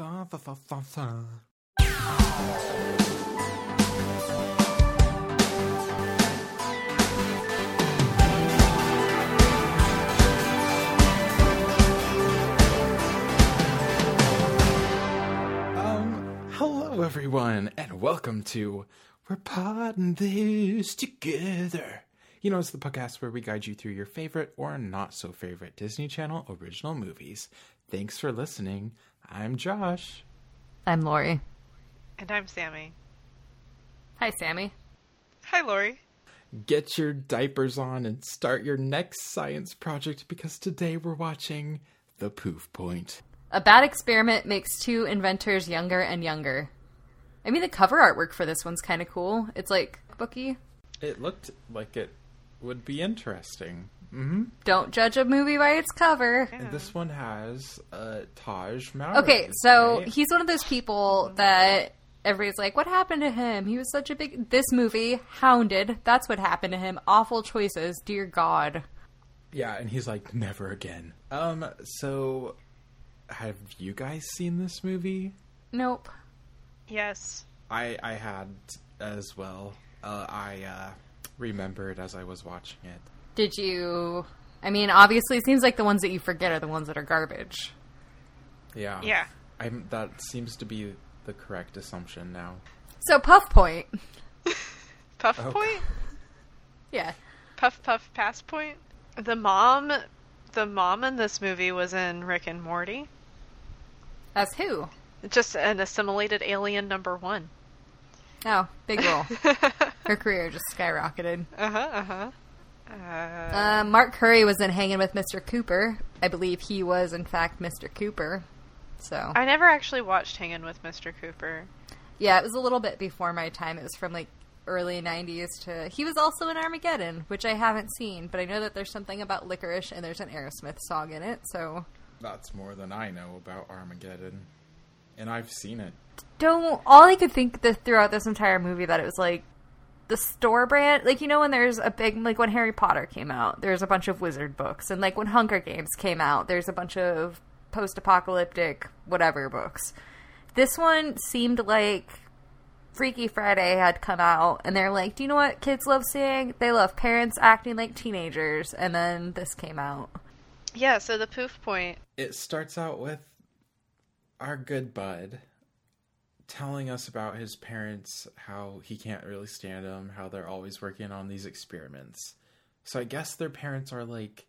Um, hello everyone, and welcome to We're Podding This Together. You know, it's the podcast where we guide you through your favorite or not so favorite Disney Channel original movies. Thanks for listening. I'm Josh. I'm Lori. And I'm Sammy. Hi, Sammy. Hi, Lori. Get your diapers on and start your next science project because today we're watching The Poof Point. A bad experiment makes two inventors younger and younger. I mean, the cover artwork for this one's kind of cool. It's like booky. It looked like it would be interesting. Hmm Don't judge a movie by its cover. And this one has uh, Taj Mahal. Okay, so he's one of those people that everybody's like, "What happened to him? He was such a big." This movie, Hounded. That's what happened to him. Awful choices. Dear God. Yeah, and he's like, never again. Um, so have you guys seen this movie? Nope. Yes. I I had as well. Uh, I uh, remembered as I was watching it. Did you? I mean, obviously, it seems like the ones that you forget are the ones that are garbage. Yeah. Yeah. I'm that seems to be the correct assumption now. So, Puff Point. Puff Oh. Point? Yeah. Puff Puff Pass Point? The mom the mom in this movie was in Rick and Morty. As who? Just an assimilated alien number one. Oh, big role. Her career just skyrocketed. Uh-huh, uh-huh. Uh, Uh, Mark Curry was in Hanging with Mr. Cooper. I believe he was, in fact, Mr. Cooper. So, I never actually watched Hanging with Mr. Cooper. yeah, it was a little bit before my time. It was from like early 90s to. He was also in Armageddon, which I haven't seen, but I know that there's something about licorice and there's an Aerosmith song in it, so. That's more than I know about Armageddon, and I've seen it. Don't. All I could think that throughout this entire movie that it was like the store brand like you know when there's a big like when harry potter came out there's a bunch of wizard books. And like when hunger games came out there's a bunch of post-apocalyptic whatever books. This one seemed like freaky friday had come out and they're like do you know what kids love seeing? They love parents acting like teenagers. And then this came out. Yeah, so the Poof Point. It starts out with our good bud telling us about his parents, how he can't really stand them, how they're always working on these experiments. So I guess their parents are like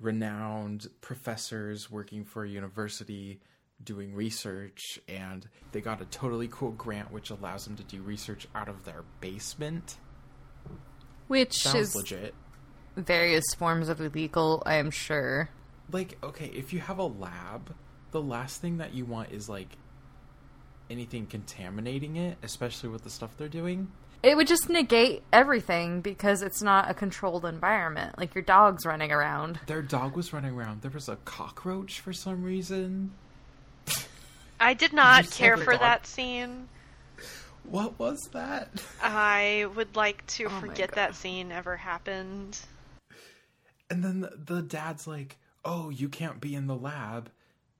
renowned professors working for a university doing research and they got a totally cool grant which allows them to do research out of their basement. which Sounds is legit. various forms of illegal i am sure like okay if you have a lab the last thing that you want is like anything contaminating it especially with the stuff they're doing It would just negate everything because it's not a controlled environment. Like your dog's running around. their dog was running around there was a cockroach for some reason I did not You care for dog? that scene. what was that I would like to Oh forget that scene ever happened. and then the, the dad's like oh you can't be in the lab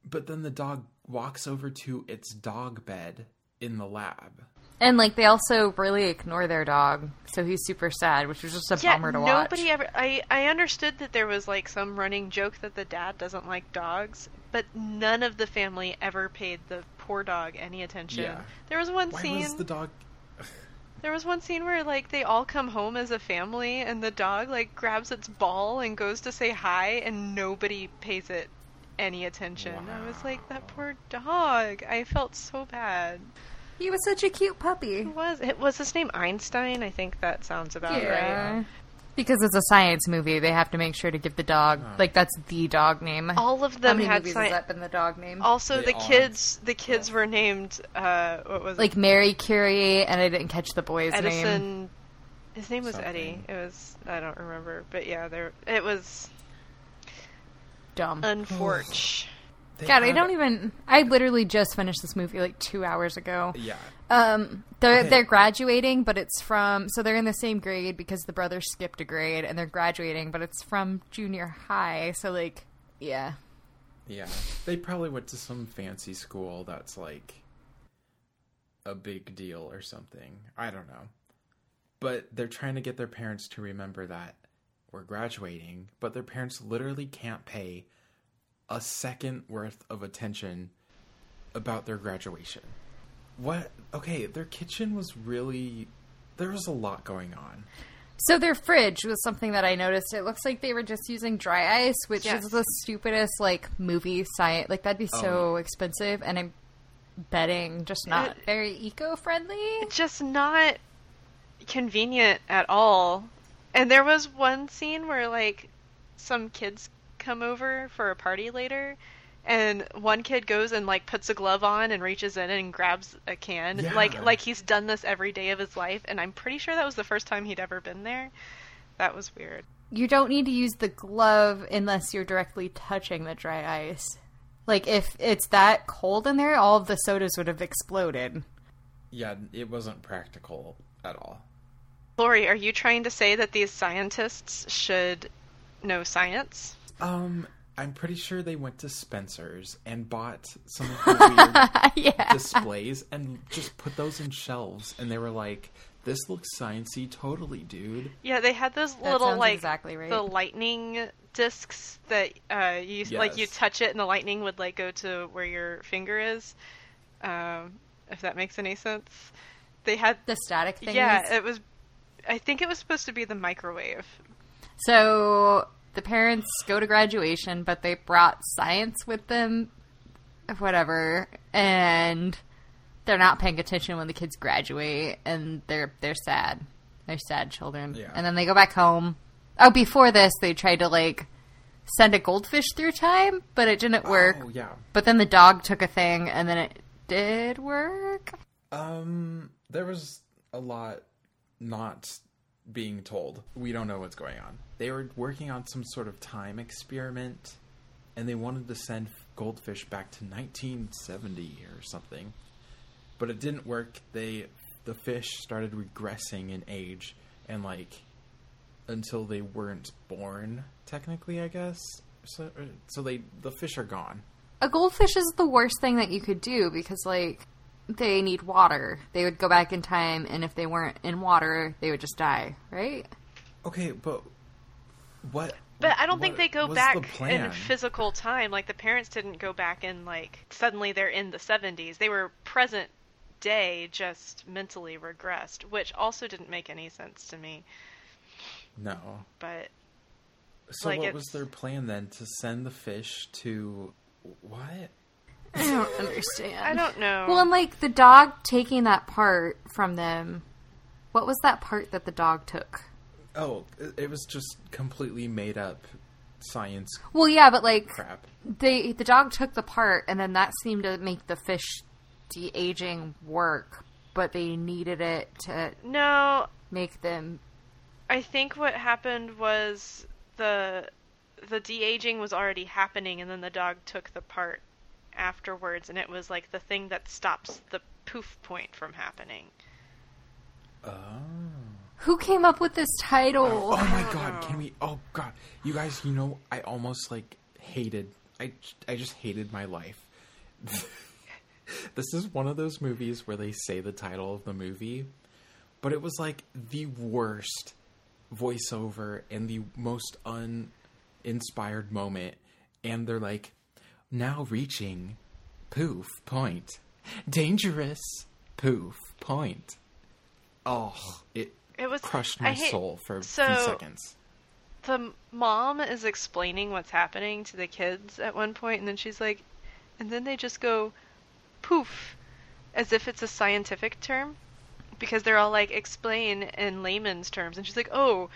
but then the dog walks over to its dog bed in the lab And like they also really ignore their dog, so he's super sad, which was just a Yeah, bummer to watch. nobody ever. I I understood that there was like some running joke that the dad doesn't like dogs, but none of the family ever paid the poor dog any attention. Yeah. There was one why scene. was the dog There was one scene where like they all come home as a family, and the dog like grabs its ball and goes to say hi, and nobody pays it any attention. I was like, that poor dog. I felt so bad. He was such a cute puppy. Who was it? Was his name Einstein? I think that sounds about right. Because it's a science movie, they have to make sure to give the dog like that's the dog name. All of How them many had movies sci- has that been the dog name? Also, They the all had- kids, the kids were named. Uh, what was like Mary Curie, and I didn't catch the boy's it? name. Edison? His name was Eddie. It was I don't remember, but yeah, there it was. Dumb. Unfortunate. They God, I don't even. I literally just finished this movie like two hours ago. yeah Um, they're Okay. they're graduating, but it's from so they're in the same grade because the brother skipped a grade and they're graduating, but it's from junior high. So like, yeah, Yeah. They probably went to some fancy school that's like a big deal or something. I don't know. But they're trying to get their parents to remember that we're graduating, but their parents literally can't pay a second worth of attention about their graduation. What? Okay, their kitchen was really. There was a lot going on. So their fridge was something that I noticed. It looks like they were just using dry ice, which Yes. is the stupidest like movie science. Like that'd be so oh. expensive, and I'm betting just not It- very eco-friendly. It's just not convenient at all. And there was one scene where like some kids come over for a party later and one kid goes and like puts a glove on and reaches in and grabs a can Yeah. like like he's done this every day of his life and I'm pretty sure that was the first time he'd ever been there. That was weird. You don't need to use the glove unless you're directly touching the dry ice. Like if it's that cold in there, all of the sodas would have exploded. Yeah, it wasn't practical at all. Lori, are you trying to say that these scientists should know science? Um, I'm pretty sure they went to Spencer's and bought some of the weird yeah. displays and just put those in shelves. And they were like, "This looks sciencey, totally, dude." Yeah, they had those That little like exactly right. the lightning discs that uh, you like you touch it and the lightning would like go to where your finger is. Um, if that makes any sense. They had the static thing. yeah, it was. I think it was supposed to be the microwave. So the parents go to graduation, but they brought science with them, of whatever, and they're not paying attention when the kids graduate, and they're they're sad. They're sad children. Yeah. And then they go back home. Oh, before this, they tried to like send a goldfish through time, but it didn't work. Oh yeah. But then the dog took a thing, and then it did work. Um, there was a lot not being told. We don't know what's going on. They were working on some sort of time experiment, and they wanted to send goldfish back to 1970 or something, but it didn't work. They the fish started regressing in age, and like until they weren't born, technically, I guess. So, uh, so they the fish are gone. A goldfish is the worst thing that you could do because, like, they need water. They would go back in time, and if they weren't in water, they would just die, right? Okay, but what? But I don't think they go back the in physical time. Like the parents didn't go back in like suddenly they're in the 70s. They were present day, just mentally regressed, which also didn't make any sense to me. No. But So Like, what it's- was their plan then? To send the fish to what? I don't understand. I don't know. Well, and like the dog taking that part from them. What was that part that the dog took? Oh, it- it was just completely made up science Well, yeah, but like crap. they the dog took the part, and then that seemed to make the fish de aging work. But they needed it to no, make them I think what happened was the the de-aging was already happening and then the dog took the part afterwards and it was like the thing that stops the poof point from happening. Oh. Who came up with this title? Oh, oh my god, oh. can we Oh god. You guys, you know, I almost like hated I I just hated my life. this is one of those movies where they say the title of the movie, but it was like the worst voiceover and the most uninspired moment and they're like now reaching poof point. Dangerous poof point. Oh, it It was crushed my hate- soul for a few seconds. The mom is explaining what's happening to the kids at one point and then she's like and then they just go poof as if it's a scientific term because they're all like explain in layman's terms and she's like oh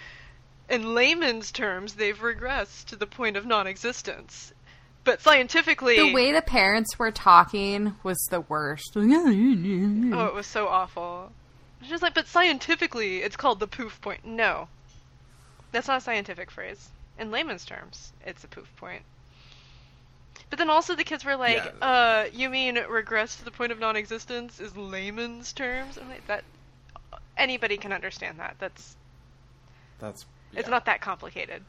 in layman's terms they've regressed to the point of non-existence but scientifically The way the parents were talking was the worst. oh it was so awful. She's like but scientifically it's called the poof point. No. That's not a scientific phrase. In layman's terms it's a poof point. But then also the kids were like Yeah. uh you mean regress to the point of non-existence is layman's terms? I'm like that anybody can understand that. That's That's it's not that complicated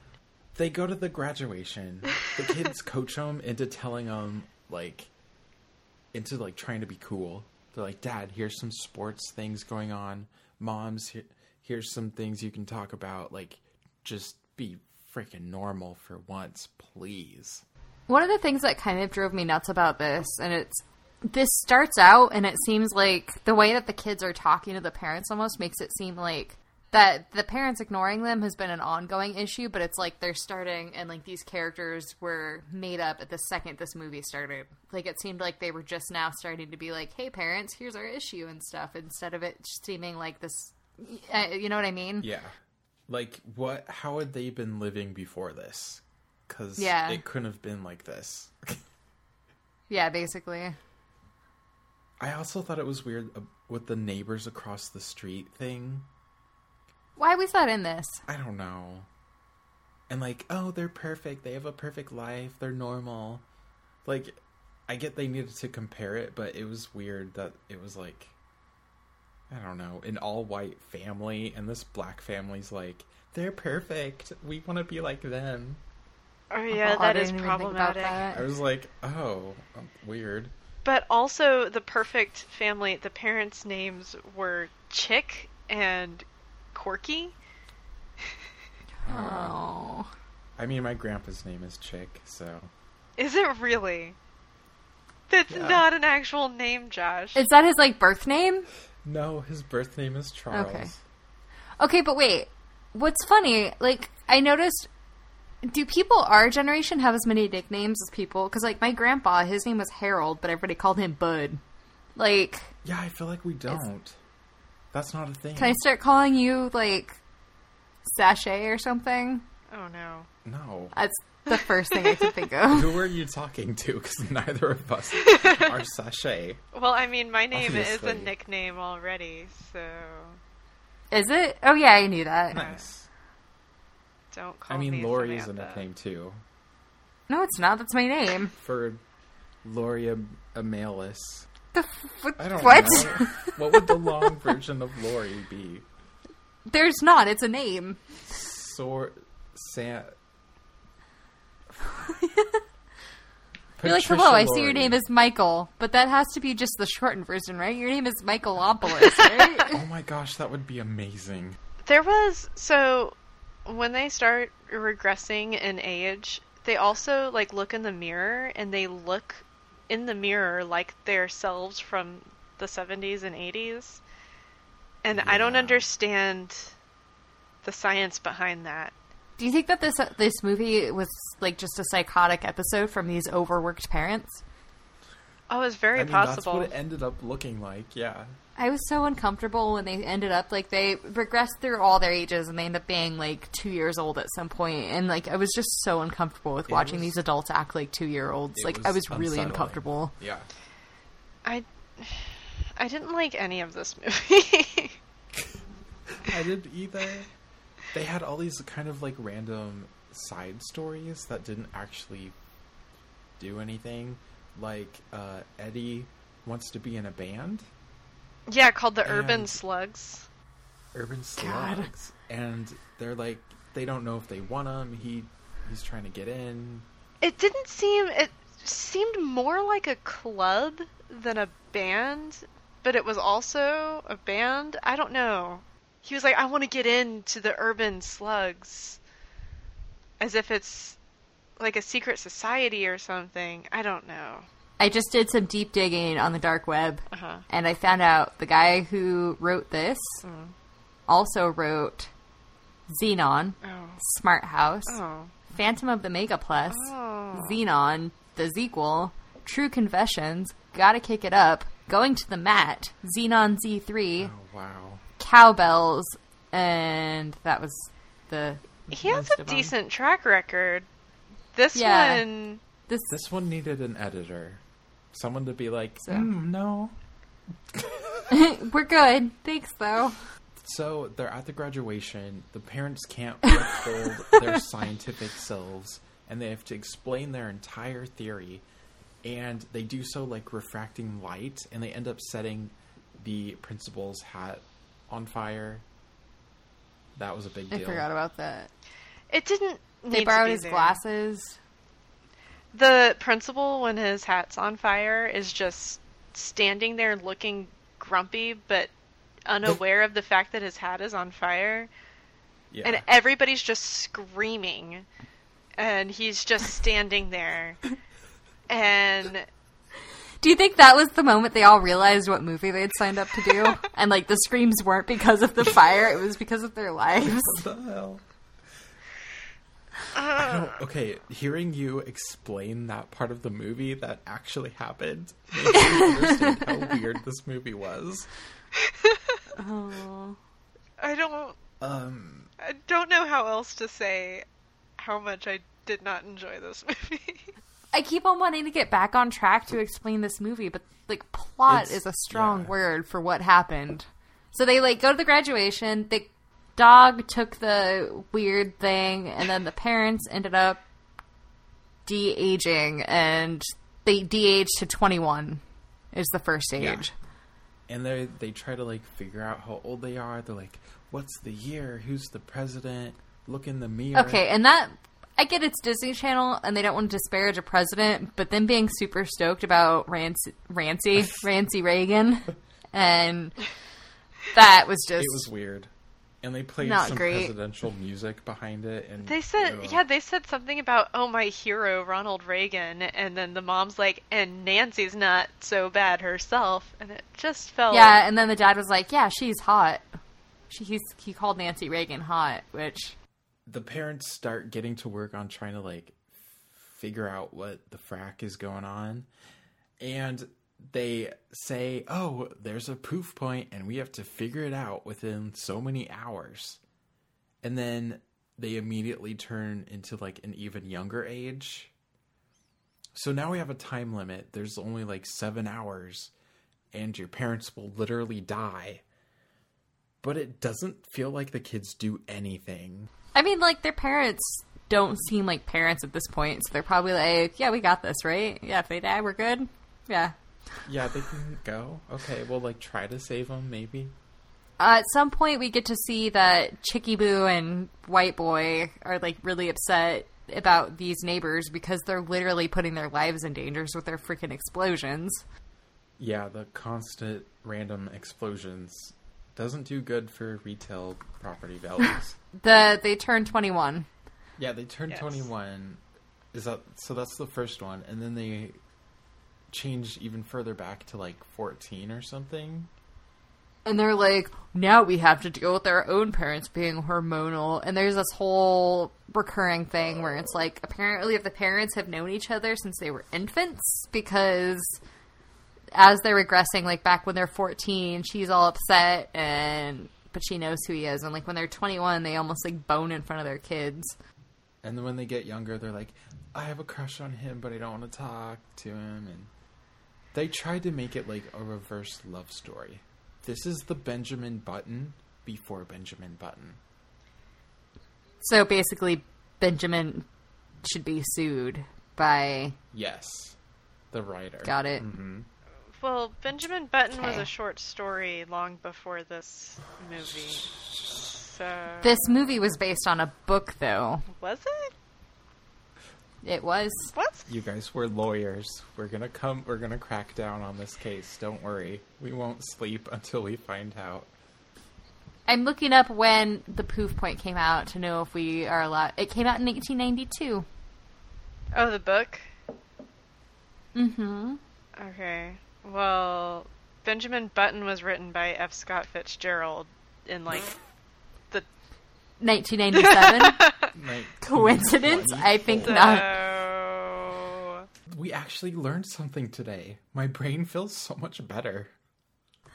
they go to the graduation. The kids coach them into telling them like into like trying to be cool. They're like, "Dad, here's some sports things going on. Moms, here, here's some things you can talk about. Like, just be freaking normal for once, please." One of the things that kind of drove me nuts about this, and it's this starts out and it seems like the way that the kids are talking to the parents almost makes it seem like that the parents ignoring them has been an ongoing issue, but it's like they're starting and like these characters were made up at the second this movie started. Like it seemed like they were just now starting to be like, "Hey parents, here's our issue" and stuff instead of it seeming like this uh, you know what I mean? Yeah. Like what how had they been living before this? Cuz Yeah. it couldn't have been like this. Yeah, basically. I also thought it was weird uh, with the neighbors across the street thing. Why was that in this? I don't know. And like, oh, they're perfect. They have a perfect life. They're normal. Like, I get they needed to compare it, but it was weird that it was like, I don't know, an all white family, and this black family's like, they're perfect. We want to be like them. Oh yeah, Oh, that is didn't even think about problematic. that. I was like, oh, um, weird. But also the perfect family, the parents' names were Chick and Corky. Oh. Um, I mean, my grandpa's name is Chick, so Is it really? That's Yeah. not an actual name, Josh. Is that his like birth name? no, his birth name is Charles. Okay. Okay, but wait. What's funny, like, I noticed. Do people our generation have as many nicknames as people? Because, like, my grandpa, his name was Harold, but everybody called him Bud. Like, Yeah, I feel like we don't. That's not a thing. can I start calling you, like, Sachet or something? oh no. No. That's the first thing I could think of. Who are you talking to? Because neither of us are sachet. Well, I mean, my name is a nickname already, so Is it? Oh, yeah, I knew that. Nice. don't call me. I me mean, Lori is a nickname too. No, it's not. That's my name. For Loria Amalis. The f- what? I don't what? know. what would the long version of Lori be? There's not. It's a name. Sor San. You're like, hello, I see your name is Michael, but that has to be just the shortened version, right? Your name is Michaelopoulos, right? Oh my gosh, that would be amazing. There was so when they start regressing in age, they also like look in the mirror and they look in the mirror like their selves from the 70s and 80s. And I don't understand the science behind that. Do you think that this uh, this movie was like just a psychotic episode from these overworked parents? Oh, it's very I mean, possible. that's what it ended up looking like. Yeah. I was so uncomfortable when they ended up like they regressed through all their ages and they end up being like two years old at some point, and like I was just so uncomfortable with It watching was- these adults act like two year olds. It Like I was really uncomfortable. Yeah. I I didn't like any of this movie. I didn't either. They had all these kind of like random side stories that didn't actually do anything. Like uh, Eddie wants to be in a band, yeah, called the Urban And- Slugs. Urban God. Slugs, and they're like they don't know if they want him. He he's trying to get in. It didn't seem it seemed more like a club than a band, but it was also a band. I don't know. He was like, I want to get into the urban slugs. As if it's like a secret society or something. I don't know. I just did some deep digging on the dark web, Uh-huh. and I found out the guy who wrote this Mm. also wrote Zenon, Oh. Smart House, Oh. Phantom of the Megaplex, Oh. Zenon, The Sequel, True Confessions, Gotta Kick It Up, Going to the Mat, Zenon Z3, Oh wow! Cow Belles, and that was the. He has a of 'em. decent track record. This Yeah. one This, This one needed an editor, someone to be like, So- "Mm, no. we're good. Thanks, though. So they're at the graduation. The parents can't withhold their scientific selves, and they have to explain their entire theory. And they do so like refracting light, and they end up setting the principal's hat on fire. That was a big deal. I forgot about that. it didn't They borrowed his there. glasses. The principal, when his hat's on fire, is just standing there looking grumpy, but unaware of the fact that his hat is on fire. Yeah. And everybody's just screaming. And he's just standing there. And Do you think that was the moment they all realized what movie they had signed up to do? and like the screams weren't because of the fire, it was because of their lives. what the hell? I don't, okay, hearing you explain that part of the movie that actually happened makes me understand how weird this movie was. Oh. I don't Um, I don't know how else to say how much I did not enjoy this movie. I keep on wanting to get back on track to explain this movie, but like plot It's- is a strong yeah. word for what happened. So they like go to the graduation. The dog took the weird thing, and then the parents ended up de aging, and they de aged to twenty one. Is the first age. Yeah. and they they try to like figure out how old they are. They're like, "What's the year? Who's the president? Look in the mirror." Okay, and that I get it's Disney Channel and they don't want to disparage a president, but then being super stoked about Rancy, Rancy, Rancy Reagan, and that was just it was weird. And they played Not some great. presidential music behind it, and They said, ugh. yeah, they said something about, oh, my hero, Ronald Reagan, and then the mom's like, and Nancy's not so bad herself, and it just felt. yeah. And then the dad was like, "Yeah, she's hot." She, he's he called Nancy Reagan hot, which the parents start getting to work on trying to like figure out what the frack is going on and they say oh there's a poof point and we have to figure it out within so many hours and then they immediately turn into like an even younger age so now we have a time limit there's only like seven hours and your parents will literally die but it doesn't feel like the kids do anything I mean, like their parents don't seem like parents at this point, so they're probably like, "Yeah, we got this, right? Yeah, if they die, we're good." Yeah. Yeah, they can go. Okay, we'll like try to save them, maybe. Uh, at some point, we get to see that Chicky Boo and White Boy are like really upset about these neighbors because they're literally putting their lives in danger with their freaking explosions. Yeah, the constant random explosions doesn't do good for retail property values. The they turn twenty one. yeah, they turn Yes. 21. Is that so that's the first one and then they change even further back to like 14 or something. And they're like, now we have to deal with our own parents being hormonal. And there's this whole recurring thing where it's like, apparently, if the parents have known each other since they were infants, because as they're regressing, like back when they're 14, she's all upset, and but she knows who he is. And like when they're 21, they almost like bone in front of their kids. And then when they get younger, they're like, I have a crush on him, but I don't want to talk to him. And they tried to make it like a reverse love story. This is the Benjamin Button before Benjamin Button. So basically, Benjamin should be sued by. Yes, the writer. Got it. Mm-hmm. Well, Benjamin Button was a short story long before this movie. So. This movie was based on a book, though. Was it? It was. What? You guys, we're lawyers. We're gonna come. We're gonna crack down on this case. Don't worry. We won't sleep until we find out. I'm looking up when the Poof Point came out to know if we are allowed. It came out in 1892. Oh, the book? Mm-hmm. Okay. Well, Benjamin Button was written by F. Scott Fitzgerald in like the 1997. Like, Coincidence? I think So- not. We actually learned something today. My brain feels so much better.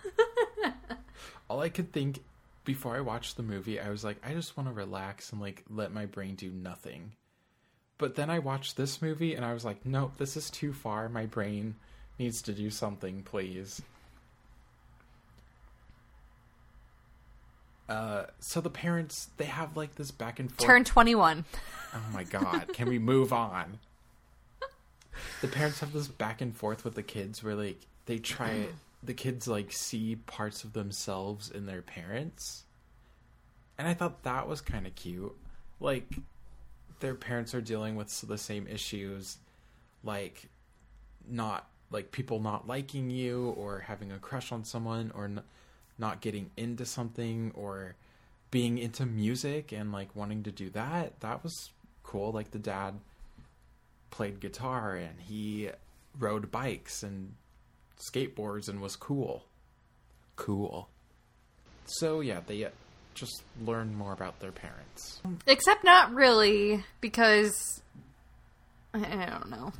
All I could think before I watched the movie, I was like, I just want to relax and like let my brain do nothing. But then I watched this movie and I was like, nope, this is too far. My brain needs to do something, please. Uh, so the parents they have like this back and forth. Turn 21. Oh my god, can we move on? The parents have this back and forth with the kids where like they try the kids like see parts of themselves in their parents. And I thought that was kind of cute. Like their parents are dealing with the same issues, like not like people not liking you or having a crush on someone or n- not getting into something or being into music and like wanting to do that. That was cool. Like the dad played guitar and he rode bikes and skateboards and was cool. Cool. So yeah, they uh, just learn more about their parents. Except not really, because I I don't know.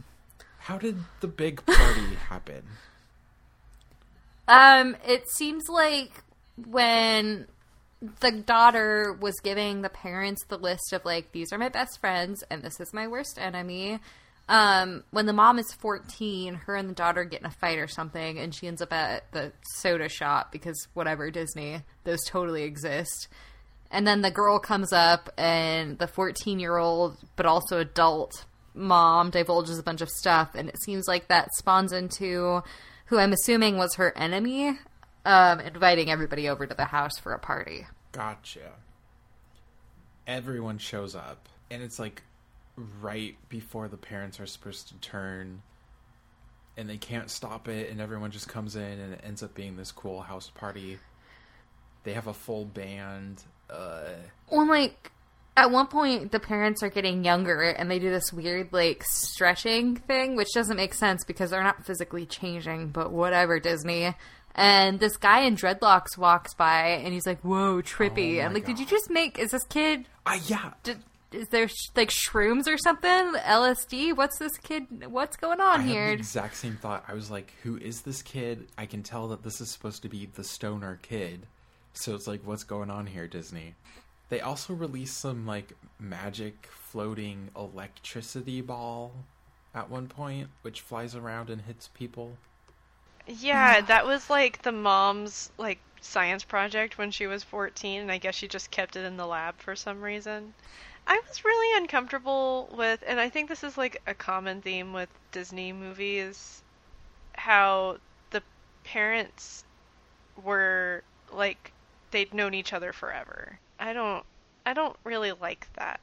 How did the big party happen? Um, it seems like when the daughter was giving the parents the list of like these are my best friends and this is my worst enemy. Um, when the mom is 14, her and the daughter get in a fight or something, and she ends up at the soda shop because whatever Disney, those totally exist. And then the girl comes up, and the 14 year old, but also adult mom divulges a bunch of stuff, and it seems like that spawns into who I'm assuming was her enemy, um, inviting everybody over to the house for a party. Gotcha. Everyone shows up, and it's like right before the parents are supposed to turn, and they can't stop it, and everyone just comes in, and it ends up being this cool house party. They have a full band. Uh, Well, like at one point, the parents are getting younger, and they do this weird like stretching thing, which doesn't make sense because they're not physically changing. But whatever, Disney. And this guy in dreadlocks walks by, and he's like, "Whoa, trippy!" Oh I'm like, "Did you just make? Is this kid? ah, yeah. Did, is there sh- like shrooms or something? LSD? What's this kid? What's going on I here?" exact same thought. I was like, "Who is this kid?" I can tell that this is supposed to be the stoner kid. So it's like, what's going on here, Disney? They also released some like magic floating electricity ball at one point, which flies around and hits people. Yeah, mm. that was like the mom's like science project when she was 14 and I guess she just kept it in the lab for some reason. I was really uncomfortable with and I think this is like a common theme with Disney movies how the parents were like they'd known each other forever. I don't I don't really like that.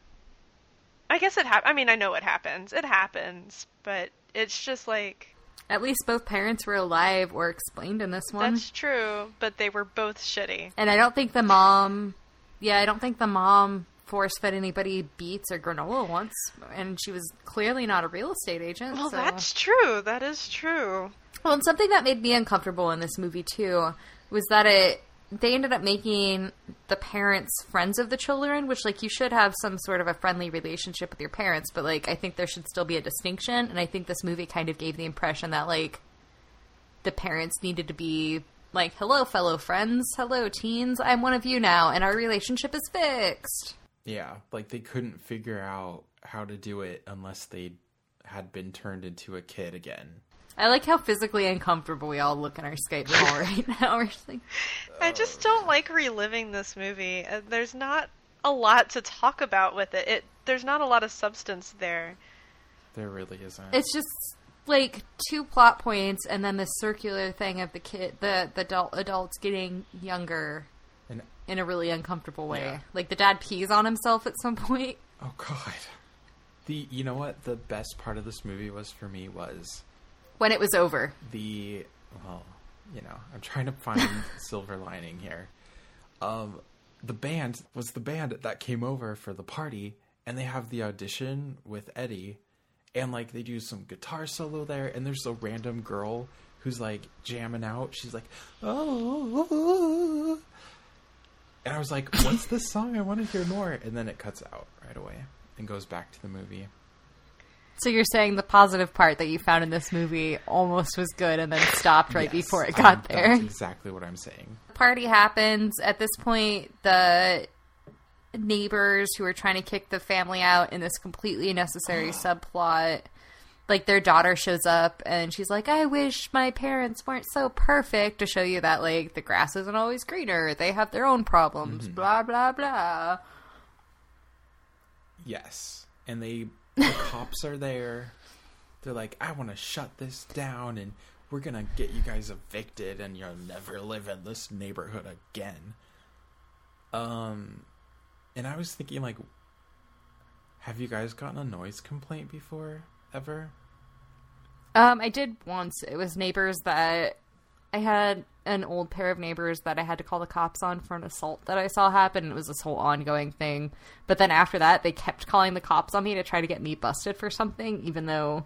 I guess it hap- I mean I know it happens. It happens, but it's just like At least both parents were alive or explained in this one. That's true, but they were both shitty. And I don't think the mom, yeah, I don't think the mom force fed anybody beets or granola once, and she was clearly not a real estate agent. Well, so- that's true. That is true. well, and something that made me uncomfortable in this movie too was that it they ended up making the parents friends of the children, which like you should have some sort of a friendly relationship with your parents, but like I think there should still be a distinction, and I think this movie kind of gave the impression that like the parents needed to be like, "Hello, fellow friends. Hello, teens. I'm one of you now, and our relationship is fixed." Yeah, like they couldn't figure out how to do it unless they had been turned into a kid again. I like how physically uncomfortable we all look in our Skype call right now. We're just like, I just don't like reliving this movie. Uh, There's not a lot to talk about with it. It there's not a lot of substance there. There really isn't. it's just like two plot points, and then the circular thing of the kid, the the adult adults getting younger and in a really uncomfortable way. Yeah. Like the dad pees on himself at some point. oh god. The you know what the best part of this movie was for me was When it was over, the well, you know, I'm trying to find silver lining here. Um the band was the band that came over for the party and they have the audition with Eddie and like they do some guitar solo there and there's a random girl who's like jamming out. She's like, "Oh." And I was like, "What's this song? I want to hear more." And then it cuts out right away and goes back to the movie. So you're saying the positive part that you found in this movie almost was good, and then stopped right Yes, before it um, got there. That's exactly what I'm saying. The party happens. At this point, the neighbors who are trying to kick the family out in this completely necessary subplot, like their daughter shows up and she's like, I wish my parents weren't so perfect to show you that, like, the grass isn't always greener. They have their own problems, blah, blah, blah. Yes. And they the cops are there. They're like, I want to shut this down and we're going to get you guys evicted and you'll never live in this neighborhood again. Um and I was thinking like Have you guys gotten a noise complaint before? Ever? Um, I did once. It was neighbors that I had an old pair of neighbors that I had to call the cops on for an assault that I saw happen. It was this whole ongoing thing. But then after that, they kept calling the cops on me to try to get me busted for something, even though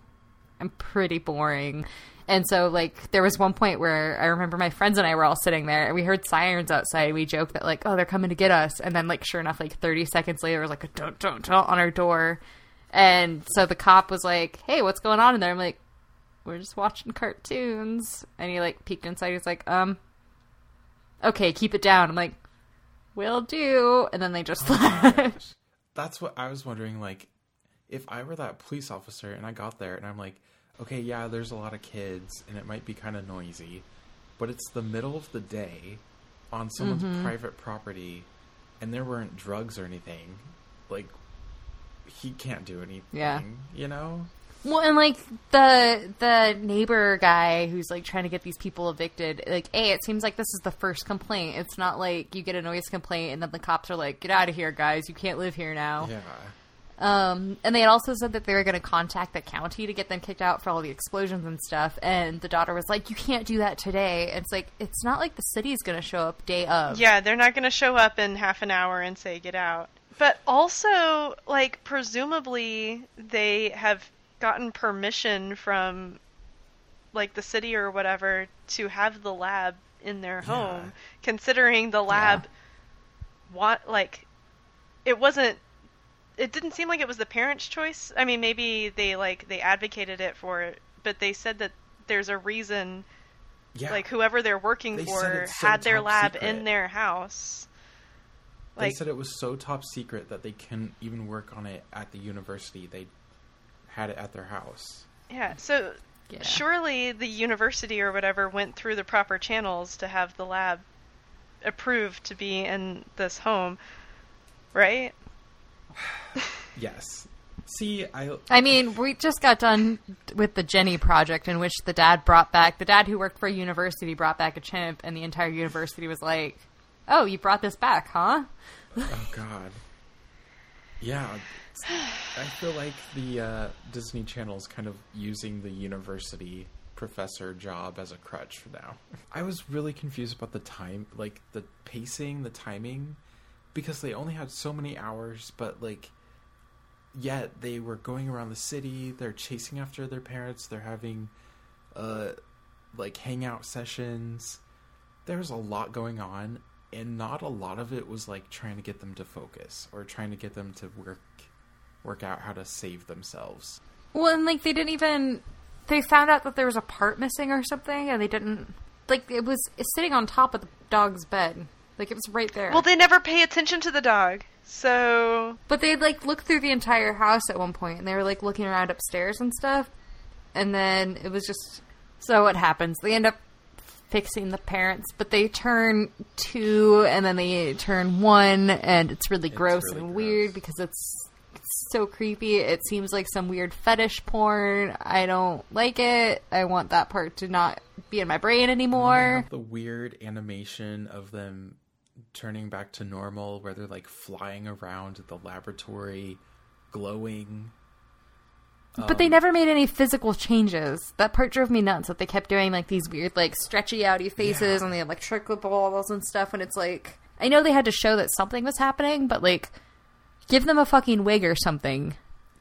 I'm pretty boring. And so, like, there was one point where I remember my friends and I were all sitting there and we heard sirens outside. We joked that, like, oh, they're coming to get us. And then, like, sure enough, like 30 seconds later, it was like a don't, don't, don't on our door. And so the cop was like, hey, what's going on in there? I'm like, we're just watching cartoons. And he, like, peeked inside. He's like, um, okay, keep it down. I'm like, will do. And then they just left. That's what I was wondering. Like, if I were that police officer and I got there and I'm like, okay, yeah, there's a lot of kids and it might be kind of noisy, but it's the middle of the day on someone's Mm-hmm. private property and there weren't drugs or anything. Like, he can't do anything. Yeah. You know? Well, and like the the neighbor guy who's like trying to get these people evicted, like, a, it seems like this is the first complaint. It's not like you get a noise complaint and then the cops are like, "Get out of here, guys! You can't live here now." Yeah. Um, and they had also said that they were going to contact the county to get them kicked out for all the explosions and stuff. And the daughter was like, "You can't do that today." And it's like it's not like the city's going to show up day of. Yeah, they're not going to show up in half an hour and say get out. But also, like presumably they have gotten permission from like the city or whatever to have the lab in their Yeah. home, considering the lab what like it wasn't it didn't seem like it was the parents' choice. I mean, maybe they like they advocated it for it, but they said that there's a reason Yeah. like whoever they're working They for so had their lab secret. in their house. they said it was so top secret that they couldn't even work on it at the university. They had it at their house. yeah, so Yeah. surely the university or whatever went through the proper channels to have the lab approved to be in this home, right? Yes. See, I I mean, we just got done with the Jennie project, in which the dad brought back the dad who worked for a university brought back a chimp, and the entire university was like, "Oh, you brought this back, huh?" Oh God. Yeah, I feel like the uh, Disney Channel is kind of using the university professor job as a crutch for now. I was really confused about the time, like the pacing, the timing, because they only had so many hours, but like, yet they were going around the city. They're chasing after their parents. They're having, uh, like hangout sessions. There was a lot going on, and not a lot of it was like trying to get them to focus or trying to get them to work work out how to save themselves. Well, and like they didn't even they found out that there was a part missing or something, and they didn't like it was sitting on top of the dog's bed, like it was right there. Well, they never pay attention to the dog, so But they like looked through the entire house at one point, and they were like looking around upstairs and stuff. And then it was just so what happens? They end up fixing the parents, but they turn two, and then they turn one, and it's really gross really and gross. weird because it's, it's so creepy. It seems like some weird fetish porn. I don't like it. I want that part to not be in my brain anymore. the weird animation of them turning back to normal where they're like flying around the laboratory glowing. But they um, never made any physical changes. That part drove me nuts. That they kept doing like these weird, like stretchy outy faces Yeah. and the electrical balls and stuff. And it's like, I know they had to show that something was happening, but like, give them a fucking wig or something.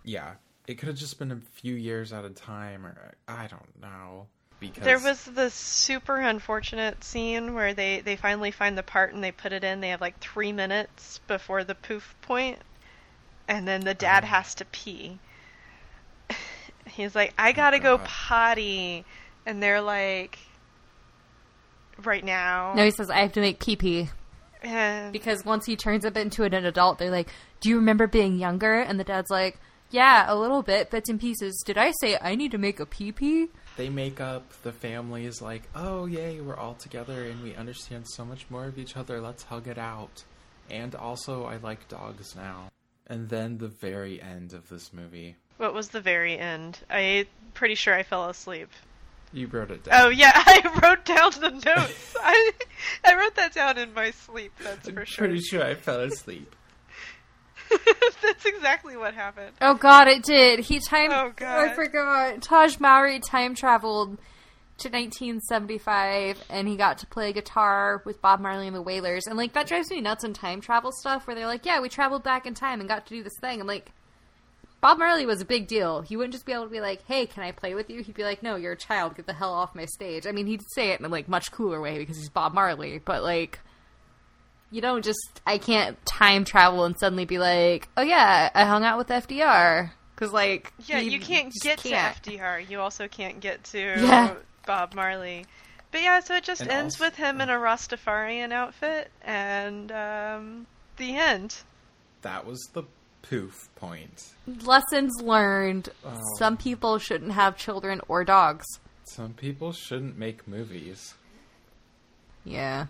Yeah. It could have just been a few years at a time or uh, I don't know. Because there was this super unfortunate scene where they they finally find the part and they put it in. They have like three minutes before the poof point, and then the dad Oh. has to pee. He's like, "I oh gotta go potty," and they're like, "Right now." No, he says, I have to make pee pee. and Because once he turns up into an adult, they're like, Do you remember being younger? And the dad's like, Yeah, a little bit, bits and pieces. Did I say I need to make a pee pee? they make up the family is like, "Oh, yay, we're all together and we understand so much more of each other. Let's hug it out." And also, I like dogs now. And then the very end of this movie. what was the very end? I pretty sure I fell asleep. You wrote it down. Oh yeah, I wrote down the notes. I I wrote that down in my sleep. That's I'm for sure. pretty sure I fell asleep. That's exactly what happened. Oh god, it did. He time. Oh, God. I forgot. Tahj Mowry time traveled to 1975, and he got to play guitar with Bob Marley and the Wailers. And like that drives me nuts in time travel stuff, where they're like, "Yeah, we traveled back in time and got to do this thing." I'm like, Bob Marley was a big deal. He wouldn't just be able to be like, "Hey, can I play with you?" He'd be like, "No, you're a child. Get the hell off my stage." I mean, he'd say it in a like much cooler way because he's Bob Marley, but like. You don't just. I can't time travel and suddenly be like, oh yeah, I hung out with FDR. Because, like. Yeah, he you can't get can't. to FDR. You also can't get to Yeah. Bob Marley. But yeah, so it just And ends also- with him in a Rastafarian outfit, and um, the end. That was the poof point. Lessons learned. Oh. Some people shouldn't have children or dogs. Some people shouldn't make movies. Yeah.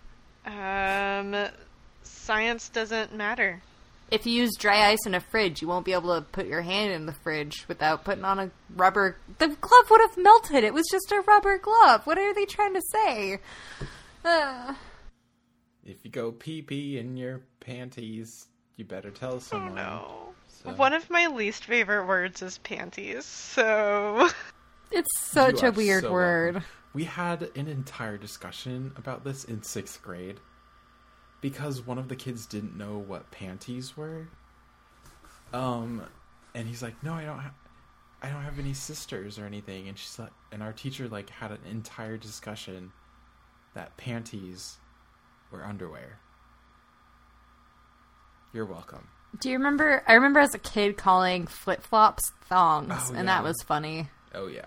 Um, science doesn't matter. If you use dry ice in a fridge, you won't be able to put your hand in the fridge without putting on a rubber. The glove would have melted. It was just a rubber glove. What are they trying to say? Uh, If you go pee pee in your panties, you better tell someone. Oh, No. So- One of my least favorite words is panties, so. it's You such a weird so word. welcome. We had an entire discussion about this in sixth grade because one of the kids didn't know what panties were. Um, and he's like, "No, I don't. Ha- I don't have any sisters or anything." And she's like, and our teacher like had an entire discussion that panties were underwear. You're welcome. Do you remember? I remember as a kid calling flip flops thongs, Oh, and yeah. that was funny. Oh yeah.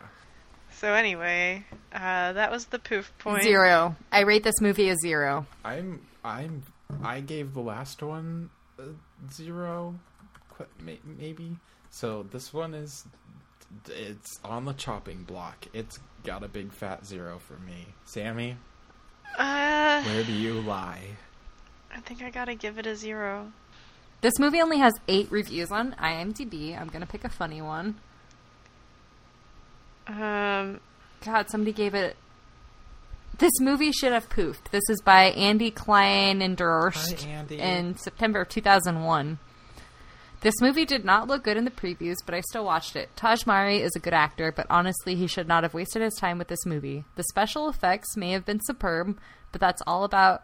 So anyway, uh, that was the poof point. Zero. I rate this movie a zero. I'm I'm I gave the last one a zero, maybe. So this one is it's on the chopping block. It's got a big fat zero for me. Sammy, Uh, where do you lie? I think I gotta give it a zero. This movie only has eight reviews on IMDb. I'm gonna pick a funny one. Um, God, somebody gave it. This movie should have poofed. This is by Andy Klein and Durst Hi, Andy. in September of 2001. This movie did not look good in the previews, but I still watched it. Tahj Mowry is a good actor, but honestly, he should not have wasted his time with this movie. The special effects may have been superb, but that's all about.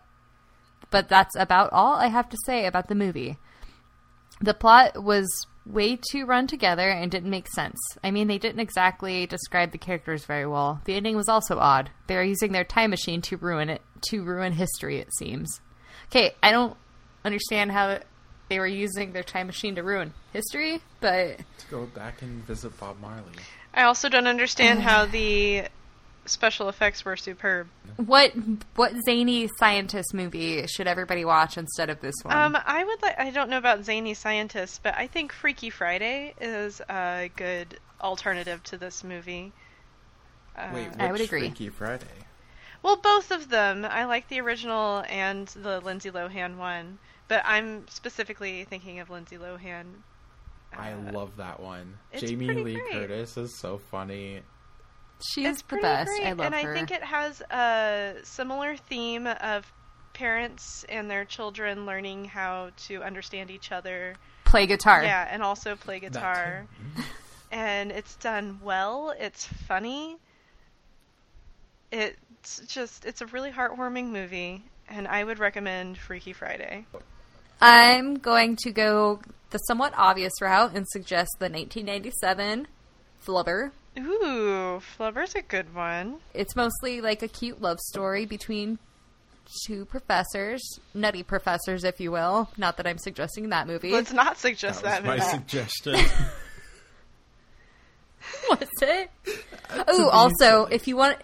But that's about all I have to say about the movie. The plot was way too run together and didn't make sense. I mean, they didn't exactly describe the characters very well. The ending was also odd. They are using their time machine to ruin it, to ruin history, it seems. Okay, I don't understand how they were using their time machine to ruin history, but To go back and visit Bob Marley. I also don't understand how the special effects were superb. what what zany scientist movie should everybody watch instead of this one? Um, I would like. I don't know about zany scientists, but I think Freaky Friday is a good alternative to this movie. Uh, Wait, which I would agree. Freaky Friday? Well, both of them. I like the original and the Lindsay Lohan one, but I'm specifically thinking of Lindsay Lohan. I Uh, love that one. it's Jamie Lee great. Curtis is so funny. She's it's the pretty best. great, I love and her. I think it has a similar theme of parents and their children learning how to understand each other. Play guitar. Yeah, and also play guitar. and it's done well. It's funny. It's just it's a really heartwarming movie, and I would recommend Freaky Friday. I'm going to go the somewhat obvious route and suggest the 1997 Flubber. Ooh, Flubber's a good one. It's mostly like a cute love story between two professors, nutty professors, if you will. Not that I'm suggesting that movie. Let's not suggest That that, was my movie. suggestion. Was it? To Oh, also, if you want,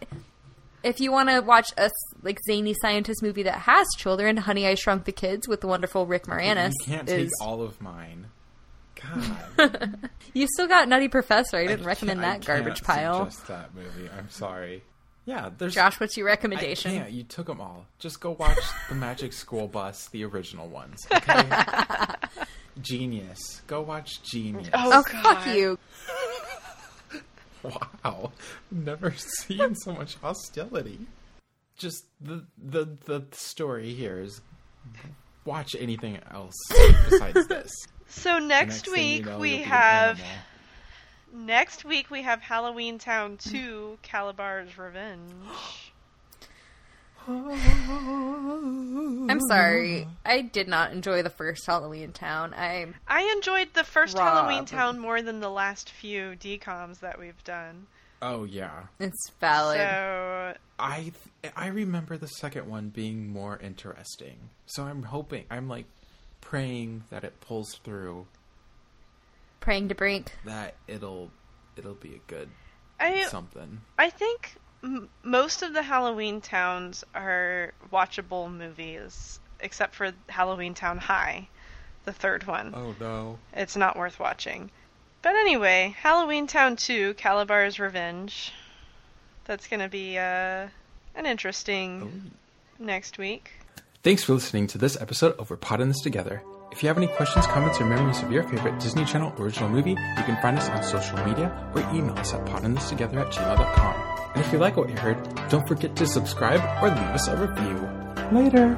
if you want to watch a like zany scientist movie that has children, Honey, I Shrunk the Kids with the wonderful Rick Moranis you can't is. take all of mine. God. You still got Nutty Professor. I didn't I recommend that I garbage can't pile. Just that movie. I'm sorry. Yeah, there's Josh, what's your recommendation? can't. You took them all. Just go watch the Magic School Bus, the original ones. Okay. Genius. Go watch Genius. Oh, Oh, God. fuck you. Wow. Never seen so much hostility. Just the the the story here is watch anything else besides this. So The next, week you know, we you'll be an have next week we have Halloween Town 2 Kalabar's Revenge. I'm sorry. I did not enjoy the first Halloween Town. I I enjoyed the first Rob. Halloween Town more than the last few DComs that we've done. Oh yeah, it's valid. So I th- I remember the second one being more interesting. So I'm hoping I'm like praying that it pulls through. Praying to Brink. That it'll it'll be a good I something. I think m- most of the Halloween towns are watchable movies, except for Halloween Town High, the third one. Oh no. It's not worth watching. But anyway, Halloween Town 2, Kalabar's Revenge. That's going to be uh, an interesting next week. Thanks for listening to this episode of We're Potting This Together. If you have any questions, comments, or memories of your favorite Disney Channel original movie, you can find us on social media or email us at pottingthistogether at gmail.com. And if you like what you heard, don't forget to subscribe or leave us a review. Later!